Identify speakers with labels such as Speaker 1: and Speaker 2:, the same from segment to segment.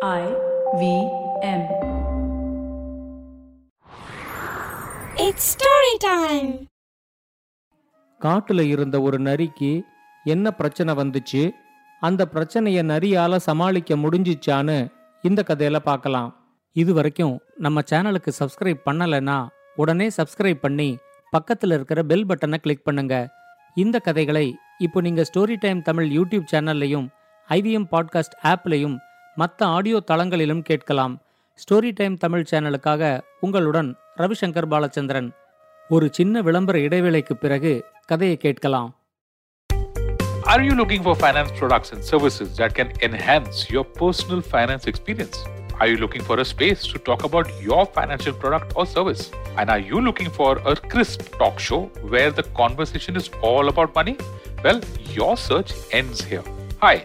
Speaker 1: I V M.
Speaker 2: It's story time.
Speaker 3: காட்டுல இருந்த ஒரு நரிக்கு என்ன பிரச்சனை வந்துச்சு அந்த பிரச்சனைய நரியால சமாளிக்க முடிஞ்சிச்சான்னு இந்த கதையில பார்க்கலாம் இது வரைக்கும் நம்ம சேனலுக்கு சப்ஸ்கிரைப் பண்ணலைன்னா உடனே சப்ஸ்கிரைப் பண்ணி பக்கத்துல இருக்கிற பெல் பட்டனை கிளிக் பண்ணுங்க இந்த கதைகளை இப்போ நீங்க ஸ்டோரி டைம் தமிழ் யூடியூப் சேனல்லையும் ஐவிஎம் பாட்காஸ்ட் ஆப்லையும் மற்ற ஆடியோ தளங்களிலும் கேட்கலாம் ஸ்டோரி டைம் தமிழ் சேனலுக்காக உங்களுடன் ரவிசங்கர் பாலச்சந்திரன் ஒரு சின்ன விளம்பர இடைவேளைக்கு பிறகு கதையை கேட்கலாம்
Speaker 4: Are you looking for finance products and services that can enhance your personal finance experience? Are you looking for a space to talk about your financial product or service? And are you looking for a crisp talk show where the conversation is all about money? Well, your search ends here. Hi,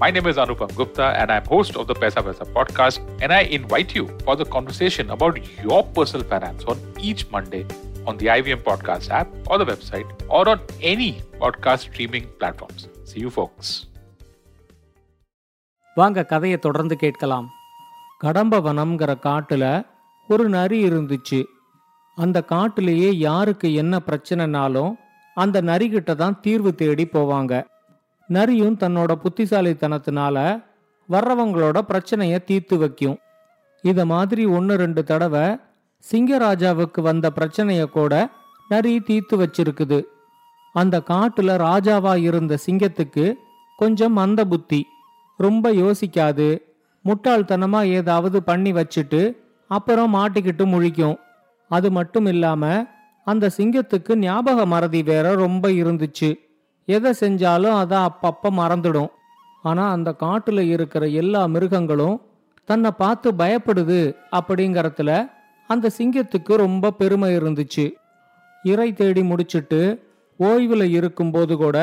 Speaker 4: My name is Anupam Gupta and I'm host of the Pesa Pesa podcast and I invite you for the conversation about your personal finance on each Monday on the IVM Podcast app or the website or on any podcast streaming platforms. See you, folks.
Speaker 3: வாங்க கதையை தொடர்ந்து கேட்கலாம் கடம்பவனம்ங்கிற காட்டுல ஒரு நரி இருந்துச்சு அந்த காட்டுலயே யாருக்கு என்ன பிரச்சனைனாலும் அந்த நரிகிட்ட தான் தீர்வு தேடி போவாங்க நரியும் தன்னோட புத்திசாலித்தனத்தினால வர்றவங்களோட பிரச்சனைய தீர்த்து வைக்கும். இத மாதிரி ஒன்று ரெண்டு தடவை சிங்கராஜாவுக்கு வந்த பிரச்சனைய கூட நரி தீர்த்து வச்சிருக்குது. அந்த காட்டுல ராஜாவா இருந்த சிங்கத்துக்கு கொஞ்சம் மந்த புத்தி ரொம்ப யோசிக்காது முட்டாள்தனமா ஏதாவது பண்ணி வச்சுட்டு அப்புறம் மாட்டிக்கிட்டு முழிக்கும். அது மட்டும் இல்லாம அந்த சிங்கத்துக்கு ஞாபக மறதி வேற ரொம்ப இருந்துச்சு. எதை செஞ்சாலும் அதை அப்பப்போ மறந்துடும். ஆனால் அந்த காட்டில் இருக்கிற எல்லா மிருகங்களும் தன்னை பார்த்து பயப்படுது அப்படிங்கிறதுல அந்த சிங்கத்துக்கு ரொம்ப பெருமை இருந்துச்சு. இறை தேடி முடிச்சிட்டு ஓய்வில் இருக்கும்போது கூட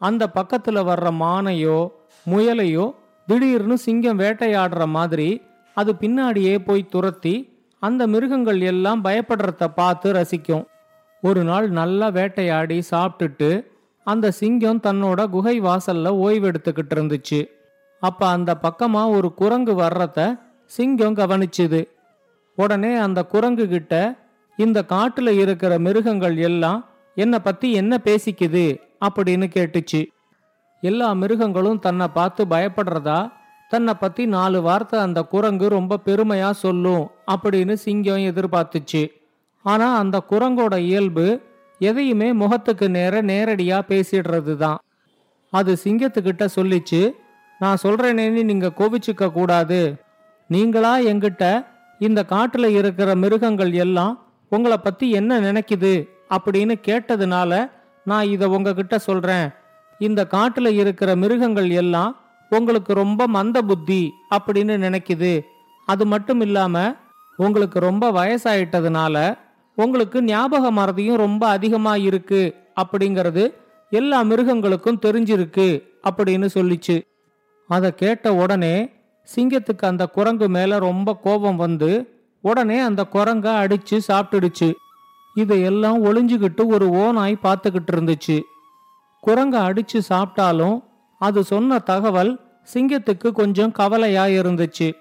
Speaker 3: அந்த பக்கத்தில் வர்ற மானையோ முயலையோ திடீர்னு சிங்கம் வேட்டையாடுற மாதிரி அது பின்னாடியே போய் துரத்தி அந்த மிருகங்கள் எல்லாம் பயப்படுறத பார்த்து ரசிக்கும். ஒரு நாள் நல்லா வேட்டையாடி சாப்பிட்டுட்டு அந்த சிங்கம் தன்னோட குகை வாசல்ல ஓய்வெடுத்துக்கிட்டு இருந்துச்சு. அப்ப அந்த பக்கமா ஒரு குரங்கு வர்றத சிங்கம் கவனிச்சுது. உடனே அந்த குரங்கு கிட்ட இந்த காட்டுல இருக்கிற மிருகங்கள் எல்லாம் என்னை பத்தி என்ன பேசிக்குது? அப்படின்னு கேட்டுச்சு. எல்லா மிருகங்களும் தன்னை பார்த்து பயப்படுறதா தன்னை பத்தி நாலு வார்த்தை அந்த குரங்கு ரொம்ப பெருமையா சொல்லும் அப்படின்னு சிங்கம் எதிர்பார்த்துச்சு. ஆனா அந்த குரங்கோட இயல்பு எதையுமே முகத்துக்கு நேர நேரடியா பேசிடுறது தான் அது சிங்கத்துக்கிட்ட சொல்லிச்சு நான் சொல்றேனேன்னு நீங்க கோவிச்சுக்க கூடாது. நீங்களா எங்கிட்ட இந்த காட்டுல இருக்கிற மிருகங்கள் எல்லாம் உங்களை பத்தி என்ன நினைக்குது? அப்படின்னு கேட்டதுனால நான் இதை உங்ககிட்ட சொல்றேன். இந்த காட்டுல இருக்கிற மிருகங்கள் எல்லாம் உங்களுக்கு ரொம்ப மந்த புத்தி அப்படின்னு நினைக்குது. அது மட்டும் இல்லாம உங்களுக்கு ரொம்ப வயசாயிட்டதுனால உங்களுக்கு ஞாபக மறதியும் ரொம்ப அதிகமா இருக்கு அப்படிங்கிறது எல்லா மிருகங்களுக்கும் தெரிஞ்சிருக்கு அப்படின்னு சொல்லிச்சு. அதை கேட்ட உடனே சிங்கத்துக்கு அந்த குரங்கு மேல ரொம்ப கோபம் வந்து உடனே அந்த குரங்க அடிச்சு சாப்பிட்டுடுச்சு. இதையெல்லாம் ஒளிஞ்சுக்கிட்டு ஒரு ஓனாய் பார்த்துக்கிட்டு இருந்துச்சு. குரங்க அடிச்சு சாப்பிட்டாலும் அது சொன்ன தகவல் சிங்கத்துக்கு கொஞ்சம் கவலையா இருந்துச்சு.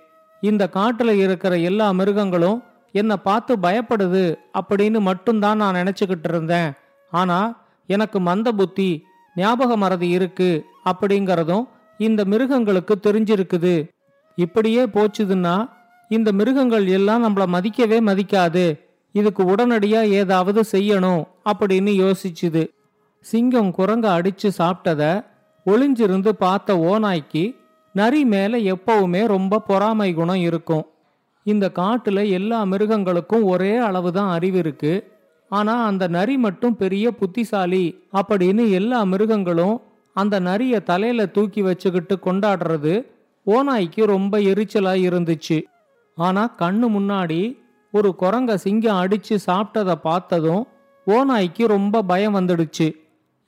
Speaker 3: இந்த காட்டுல இருக்கிற எல்லா மிருகங்களும் என்னை பார்த்து பயப்படுது அப்படின்னு மட்டும்தான் நான் நினச்சிக்கிட்டு இருந்தேன். ஆனால் எனக்கு மந்த புத்தி ஞாபக மறதி இருக்கு அப்படிங்கிறதும் இந்த மிருகங்களுக்கு தெரிஞ்சிருக்குது. இப்படியே போச்சுதுன்னா இந்த மிருகங்கள் எல்லாம் நம்மள மதிக்கவே மதிக்காது. இதுக்கு உடனடியாக ஏதாவது செய்யணும் அப்படின்னு யோசிச்சுது. சிங்கம் குரங்க அடிச்சு சாப்பிட்டத ஒளிஞ்சிருந்து பார்த்த ஓநாய்க்கு நரி மேலே எப்பவுமே ரொம்ப பொறாமை குணம் இருக்கும். இந்த காட்டுல எல்லா மிருகங்களுக்கும் ஒரே அளவுதான் அறிவு இருக்கு. ஆனா அந்த நரி மட்டும் பெரிய புத்திசாலி அப்படின்னு எல்லா மிருகங்களும் அந்த நரிய தலையில தூக்கி வச்சுக்கிட்டு கொண்டாடுறது ஓநாய்க்கு ரொம்ப எரிச்சலா இருந்துச்சு. ஆனா கண்ணு முன்னாடி ஒரு குரங்க சிங்கம் அடிச்சு சாப்பிட்டதை பார்த்ததும் ஓநாய்க்கு ரொம்ப பயம் வந்துடுச்சு.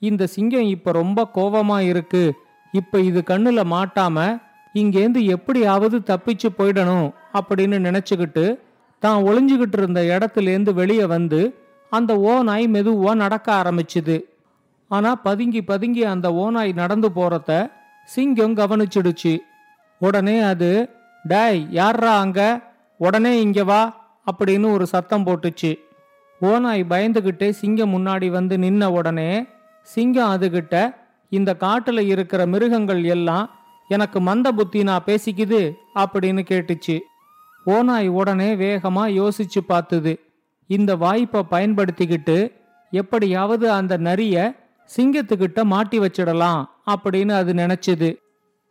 Speaker 3: இந்த சிங்கம் இப்ப ரொம்ப கோபமா இருக்கு. இப்ப இது கண்ணுல மாட்டாம இங்கேருந்து எப்படியாவது தப்பிச்சு போயிடணும் அப்படின்னு நினைச்சுக்கிட்டு தான் ஒளிஞ்சுக்கிட்டு இருந்த இடத்துலேருந்து வெளியே வந்து அந்த ஓநாய் மெதுவாக நடக்க ஆரம்பிச்சுது. ஆனால் பதுங்கி பதுங்கி அந்த ஓநாய் நடந்து போகிறத சிங்கம் கவனிச்சிடுச்சு. உடனே அது டேய் யார்ரா அங்க? உடனே இங்க வா அப்படின்னு ஒரு சத்தம் போட்டுச்சு. ஓநாய் பயந்துகிட்டே சிங்கம் முன்னாடி வந்து நின்ன உடனே சிங்கம் அதுகிட்ட இந்த காட்டில் இருக்கிற மிருகங்கள் எல்லாம் எனக்கு மந்த புத்தி நான் பேசிக்குது அப்படின்னு கேட்டுச்சு. ஓநாய் உடனே வேகமா யோசிச்சு பார்த்துது இந்த வாய்ப்பை பயன்படுத்திக்கிட்டு எப்படியாவது அந்த நரிய சிங்கத்துக்கிட்ட மாட்டி வச்சிடலாம் அப்படின்னு அது நினைச்சது.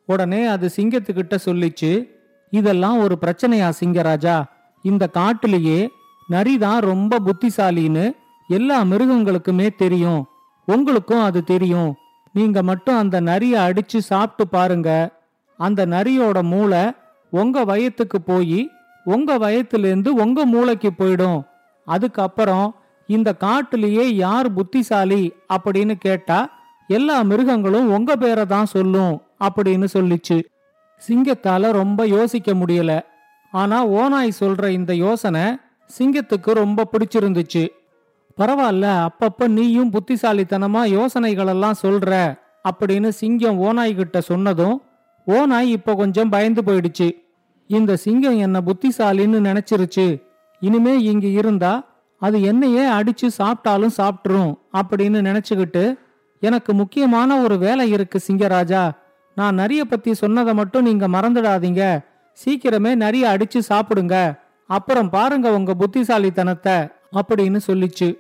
Speaker 3: உடனே அது சிங்கத்துக்கிட்ட சொல்லிச்சு இதெல்லாம் ஒரு பிரச்சனையா சிங்கராஜா? இந்த காட்டுலயே நரிதான் ரொம்ப புத்திசாலின்னு எல்லா மிருகங்களுக்குமே தெரியும். உங்களுக்கும் அது தெரியும். நீங்க மட்டும் அந்த நரிய அடிச்சு சாப்பிட்டு பாருங்க. அந்த நரியோட மூளை உங்க வயத்துக்கு போய் உங்க வயத்திலிருந்து உங்க மூளைக்கு போயிடும். அதுக்கப்புறம் இந்த காட்டுலயே யார் புத்திசாலி அப்படின்னு கேட்டா எல்லா மிருகங்களும் உங்க பேரை தான் சொல்லும் அப்படின்னு சொல்லிச்சு. சிங்கத்தால ரொம்ப யோசிக்க முடியல. ஆனா ஓநாய் சொல்ற இந்த யோசனை சிங்கத்துக்கு ரொம்ப பிடிச்சிருந்துச்சு. பரவாயில்ல அப்பப்ப நீயும் புத்திசாலித்தனமா யோசனைகளெல்லாம் சொல்ற அப்படின்னு சிங்கம் ஓநாய்கிட்ட சொன்னதும் ஓநாய் இப்ப கொஞ்சம் பயந்து போயிடுச்சு. இந்த சிங்கம் என்ன புத்திசாலின்னு நினைச்சிருச்சு. இனிமே இங்க இருந்தா அது என்னையே அடிச்சு சாப்பிட்டாலும் சாப்பிட்டுரும் அப்படின்னு நினைச்சுக்கிட்டு எனக்கு முக்கியமான ஒரு வேலை இருக்கு சிங்கராஜா. நான் நரிய பத்தி சொன்னதை மட்டும் நீங்க மறந்துடாதீங்க. சீக்கிரமே நரிய அடிச்சு சாப்பிடுங்க. அப்புறம் பாருங்க உங்க புத்திசாலித்தனத்தை அப்படின்னு சொல்லிச்சு.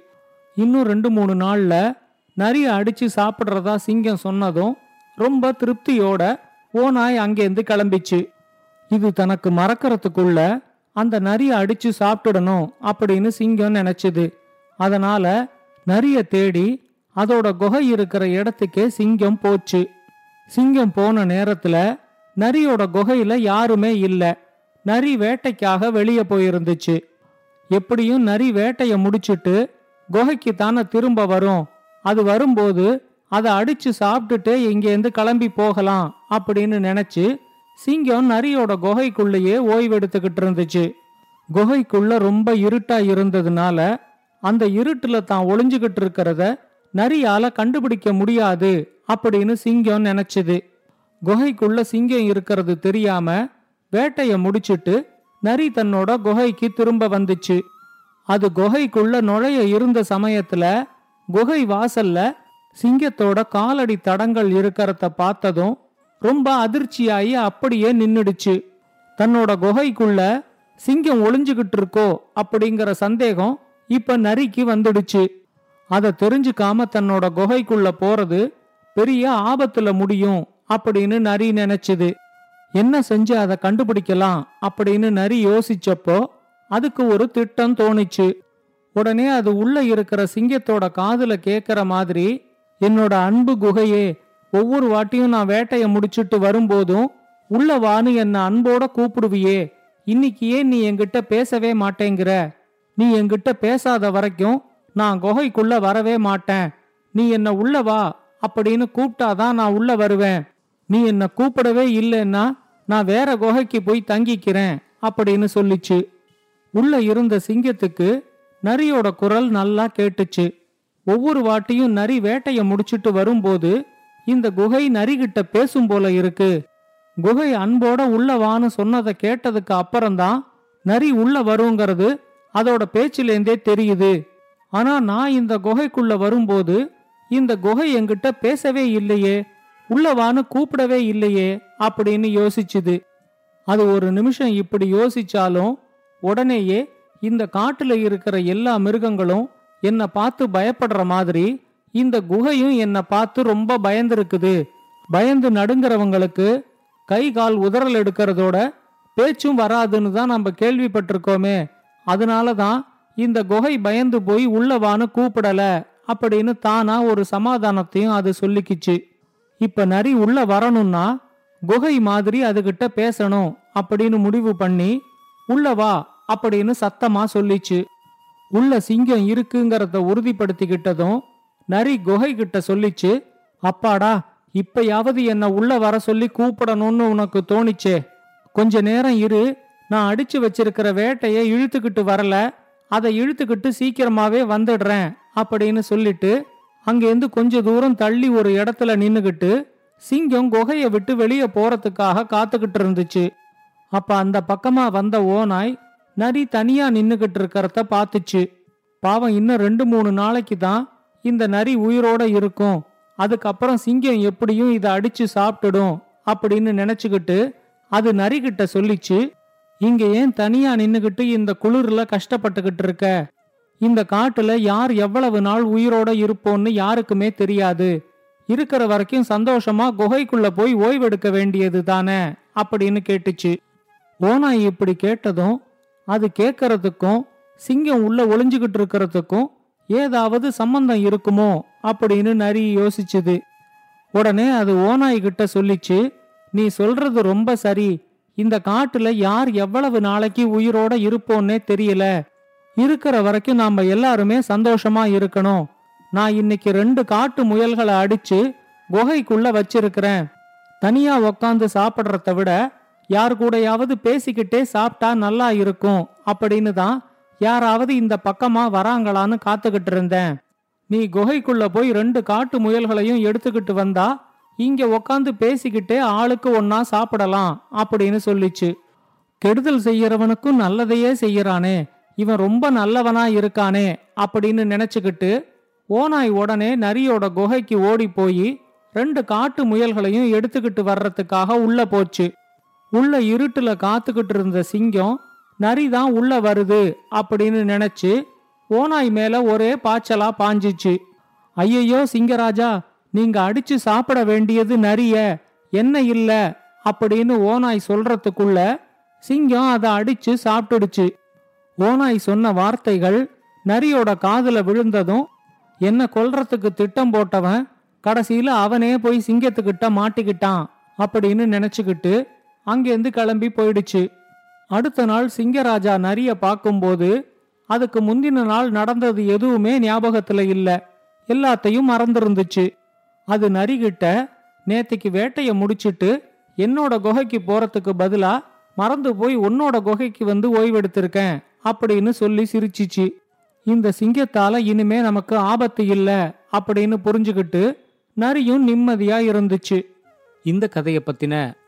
Speaker 3: இன்னும் ரெண்டு மூணு நாளில் நிறைய அடித்து சாப்பிட்றதா சிங்கம் சொன்னதும் ரொம்ப திருப்தியோட ஓநாய் அங்கேருந்து கிளம்பிச்சு. இது தனக்கு மறக்கிறதுக்குள்ள அந்த நரிய அடிச்சு சாப்பிட்டுடணும் அப்படின்னு சிங்கம் நினைச்சது. அதனால நரிய தேடி அதோட குகை இருக்கிற இடத்துக்கே சிங்கம் போச்சு. சிங்கம் போன நேரத்துல நரியோட குகையில யாருமே இல்ல. நரி வேட்டைக்காக வெளியே போயிருந்துச்சு. எப்படியும் நரி வேட்டைய முடிச்சிட்டு குகைக்கு தானே திரும்ப வரும்? அது வரும்போது அதை அடிச்சு சாப்பிட்டுட்டு இங்கேருந்து கிளம்பி போகலாம் அப்படின்னு நினைச்சு சிங்கம் நரியோட குகைக்குள்ளேயே ஓய்வெடுத்துக்கிட்டு இருந்துச்சு. குகைக்குள்ள ரொம்ப இருட்டா இருந்ததுனால அந்த இருட்டுல தான் ஒளிஞ்சுகிட்டு இருக்கிறத நரியால கண்டுபிடிக்க முடியாது அப்படின்னு சிங்கம் நினைச்சது. குகைக்குள்ள சிங்கம் இருக்கிறது தெரியாம வேட்டைய முடிச்சிட்டு நரி தன்னோட குகைக்கு திரும்ப வந்துச்சு. அது குகைக்குள்ள நுழைய இருந்த சமயத்துல குகை வாசல்ல சிங்கத்தோட காலடி தடங்கள் இருக்கிறத பார்த்ததும் ரொம்ப அதிர்ச்சியாகி அப்படியே நின்னுடுச்சு. தன்னோட குகைக்குள்ள சிங்கம் ஒளிஞ்சுகிட்டு இருக்கோ அப்படிங்கிற சந்தேகம் இப்ப நரிக்கு வந்துடுச்சு. அதை தெரிஞ்சுக்காம தன்னோட குகைக்குள்ள போறது பெரிய ஆபத்துல முடியும் அப்படின்னு நரி நினைச்சது. என்ன செஞ்சு அதை கண்டுபிடிக்கலாம் அப்படின்னு நரி யோசிச்சப்போ அதுக்கு ஒரு திட்டம் தோணுச்சு. உடனே அது உள்ள இருக்கிற சிங்கத்தோட காதுல கேக்குற மாதிரி என்னோட அன்பு குகையே ஒவ்வொரு வாட்டியும் நான் வேட்டைய முடிச்சிட்டு வரும்போதும் உள்ள வான்னு என்ன அன்போட கூப்பிடுவியே இன்னைக்கு ஏன் நீ என்கிட்ட பேசவே மாட்டேங்கிற? நீ என்கிட்ட பேசாத வரைக்கும் நான் குகைக்குள்ள வரவே மாட்டேன். நீ என்ன உள்ள வா அப்படின்னு கூப்பிட்டாதான் நான் உள்ள வருவேன். நீ என்ன கூப்பிடவே இல்லைன்னா நான் வேற குகைக்கு போய் தங்கிக்கிறேன் அப்படின்னு சொல்லிச்சு. உள்ள இருந்த சிங்கத்துக்கு நரியோட குரல் நல்லா கேட்டுச்சு. ஒவ்வொரு வாட்டியும் நரி வேட்டைய முடிச்சிட்டு வரும்போது இந்த குகை நரிகிட்ட பேசும் போல இருக்கு. குகை அன்போட உள்ள வான்னு சொன்னதை கேட்டதுக்கு அப்புறம்தான் நரி உள்ள வருங்கிறது அதோட பேச்சிலேந்தே தெரியுது. ஆனா நான் இந்த குகைக்குள்ள வரும்போது இந்த குகை என்கிட்ட பேசவே இல்லையே உள்ள வான்னு கூப்பிடவே இல்லையே அப்படின்னு யோசிச்சுது. அது ஒரு நிமிஷம் இப்படி யோசிச்சாலும் உடனேயே இந்த காட்டுல இருக்கிற எல்லா மிருகங்களும் என்னை பார்த்து பயப்படுற மாதிரி இந்த குகையும் என்னை பார்த்து ரொம்ப பயந்துருக்குது. பயந்து நடுங்கிறவங்களுக்கு கை கால் உதறல் எடுக்கிறதோட பேச்சும் வராதுன்னு தான் நம்ம கேள்விப்பட்டிருக்கோமே. அதனால தான் இந்த குகை பயந்து போய் உள்ளவான்னு கூப்பிடல அப்படின்னு தானா ஒரு சமாதானத்தையும் அது சொல்லிக்கிச்சு. இப்ப நரி உள்ள வரணும்னா குகை மாதிரி அதுகிட்ட பேசணும் அப்படின்னு முடிவு பண்ணி உள்ள வா அப்படின்னு சத்தமா சொல்லிச்சு. உள்ள சிங்கம் இருக்குங்கிறத உறுதிப்படுத்திக்கிட்டதும் நரி குகை கிட்ட சொல்லிச்சு அப்பாடா இப்பயாவது என்ன உள்ள வர சொல்லி கூப்பிடணும்னு உனக்கு தோணிச்சே. கொஞ்ச நேரம் இரு நான் அடிச்சு வச்சிருக்கிற வேட்டைய இழுத்துக்கிட்டு வரல அதை இழுத்துக்கிட்டு சீக்கிரமாவே வந்துடுறேன் அப்படின்னு சொல்லிட்டு அங்கேருந்து கொஞ்ச தூரம் தள்ளி ஒரு இடத்துல நின்னுகிட்டு சிங்கம் குகையை விட்டு வெளியே போறதுக்காக காத்துக்கிட்டு இருந்துச்சு. அப்ப அந்த பக்கமா வந்த ஓநாய் நரி தனியா நின்னுகிட்டு இருக்கிறத பாத்துச்சு பாவம் இன்னும் ரெண்டு மூணு நாளைக்கு தான் இந்த நரி உயிரோட இருக்கும். அதுக்கப்புறம் சிங்கம் எப்படியும் இதை அடிச்சு சாப்பிட்டுடும் அப்படின்னு நினைச்சுக்கிட்டு அது நரிகிட்ட சொல்லிச்சு இங்க ஏன் தனியா நின்னுகிட்டு இந்த குளிர்ல கஷ்டப்பட்டுக்கிட்டு இருக்க? இந்த காட்டுல யார் எவ்வளவு நாள் உயிரோட இருப்போம்னு யாருக்குமே தெரியாது. இருக்கிற வரைக்கும் சந்தோஷமா குகைக்குள்ள போய் ஓய்வெடுக்க வேண்டியது தானே அப்படின்னு கேட்டுச்சு. ஓநாய் இப்படி கேட்டதும் அது கேட்கறதுக்கும் சிங்கம் உள்ள ஒளிஞ்சுகிட்டு இருக்கிறதுக்கும் ஏதாவது சம்பந்தம் இருக்குமோ அப்படின்னு நரி யோசிச்சுது. உடனே அது ஓநாய் கிட்ட சொல்லிச்சு நீ சொல்றது ரொம்ப சரி. இந்த காட்டுல யார் எவ்வளவு நாளைக்கு உயிரோட இருப்போன்னே தெரியல. இருக்கிற வரைக்கும் நாம எல்லாருமே சந்தோஷமா இருக்கணும். நான் இன்னைக்கு ரெண்டு காட்டு முயல்களை அடிச்சு குகைக்குள்ள வச்சிருக்கிறேன். தனியா உக்காந்து சாப்பிட்றத விட யார் கூடயாவது பேசிக்கிட்டே சாப்பிட்டா நல்லா இருக்கும் அப்படின்னு தான் யாராவது இந்த பக்கமா வராங்களான்னு காத்துக்கிட்டு இருந்தேன். நீ குகைக்குள்ள போய் ரெண்டு காட்டு முயல்களையும் எடுத்துக்கிட்டு வந்தா இங்க உக்காந்து பேசிக்கிட்டே ஆளுக்கு ஒன்னா சாப்பிடலாம் அப்படின்னு சொல்லிச்சு. கெடுதல் செய்யறவனுக்கும் நல்லதையே செய்யறானே இவன் ரொம்ப நல்லவனா இருக்கானே அப்படின்னு நினைச்சுக்கிட்டு ஓனாய் உடனே நரியோட குகைக்கு ஓடி போய் ரெண்டு காட்டு முயல்களையும் எடுத்துக்கிட்டு வர்றதுக்காக உள்ள போச்சு. உள்ள இருட்டுல காத்துக்கிட்டு இருந்த சிங்கம் நரி தான் உள்ள வருது அப்படின்னு நினைச்சு ஓனாய் மேல ஒரே பாய்ச்சலா பாஞ்சிச்சு. ஐயையோ சிங்கராஜா நீங்க அடிச்சு சாப்பிட வேண்டியது நரிய என்ன இல்ல? அப்படின்னு ஓனாய் சொல்றதுக்குள்ள சிங்கம் அதை அடிச்சு சாப்பிட்டுடுச்சு. ஓனாய் சொன்ன வார்த்தைகள் நரியோட காதுல விழுந்ததும் என்ன கொல்றதுக்கு திட்டம் போட்டவன் கடைசியில அவனே போய் சிங்கத்துக்கிட்ட மாட்டிக்கிட்டான் அப்படின்னு நினைச்சுக்கிட்டு அங்கேருந்து கிளம்பி போயிடுச்சு. அடுத்த நாள் சிங்கராஜா நரிய பார்க்கும்போது அதுக்கு முந்தின நாள் நடந்தது எதுவுமே ஞாபகத்துல இல்ல. எல்லாத்தையும் மறந்துருந்துச்சு. அது நரிகிட்ட நேத்திக்கு வேட்டைய முடிச்சிட்டு என்னோட குகைக்கு போறதுக்கு பதிலா மறந்து போய் உன்னோட குகைக்கு வந்து ஓய்வெடுத்திருக்கேன் அப்படின்னு சொல்லி சிரிச்சிச்சு. இந்த சிங்கத்தால இனிமே நமக்கு ஆபத்து இல்ல அப்படின்னு புரிஞ்சுக்கிட்டு நரியும் நிம்மதியா இருந்துச்சு. இந்த கதையை பத்தின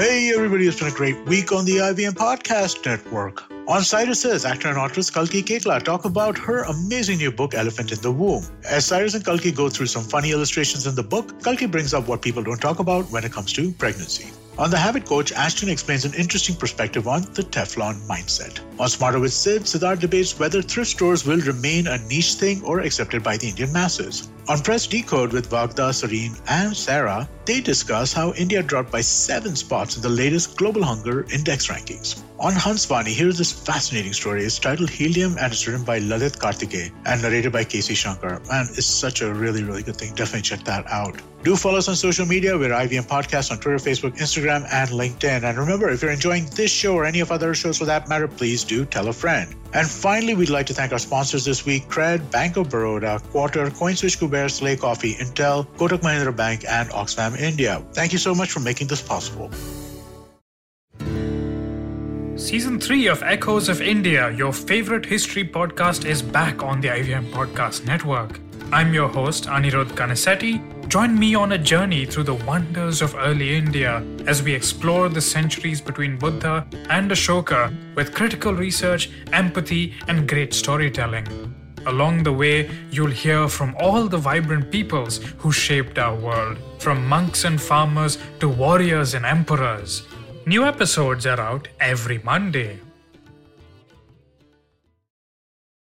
Speaker 5: Hey everybody, it's been a great week on the IBM Podcast Network. On Cyrus actor and actress Kalki Kekla talk about her amazing new book, Elephant in the Womb. As Cyrus and Kalki go through some funny illustrations in the book, Kalki brings up what people don't talk about when it comes to pregnancy. On The Habit Coach, Ashton explains an interesting perspective on the Teflon mindset. On Smarter with Sid, Siddharth debates whether thrift stores will remain a niche thing or accepted by the Indian masses. On Press Decode with Vagda, Sareen, and Sarah, they discuss how India dropped by seven spots in the latest Global Hunger Index rankings. On Hansvani, here's this fascinating story. It's titled Helium and it's written by Lalit Karthike and narrated by Casey Shankar. Man, it's such a really, really good thing. Definitely check that out. Do follow us on social media. We're IVM Podcast on Twitter, Facebook, Instagram, and LinkedIn. And remember, if you're enjoying this show or any of other shows for that matter, please do tell a friend. And finally, we'd like to thank our sponsors this week Cred, Bank of Baroda, Quarter, CoinSwitch Kuber, Slay Coffee, Intel, Kotak Mahindra Bank, and Oxfam India. Thank you so much for making this possible.
Speaker 6: Season 3 of Echoes of India, your favorite history podcast, is back on the IVM Podcast Network. I'm your host, Anirudh Kanasetti. Join me on a journey through the wonders of early India as we explore the centuries between Buddha and Ashoka with critical research, empathy, and great storytelling. Along the way, you'll hear from all the vibrant peoples who shaped our world, from monks and farmers to warriors and emperors. New episodes are out every Monday.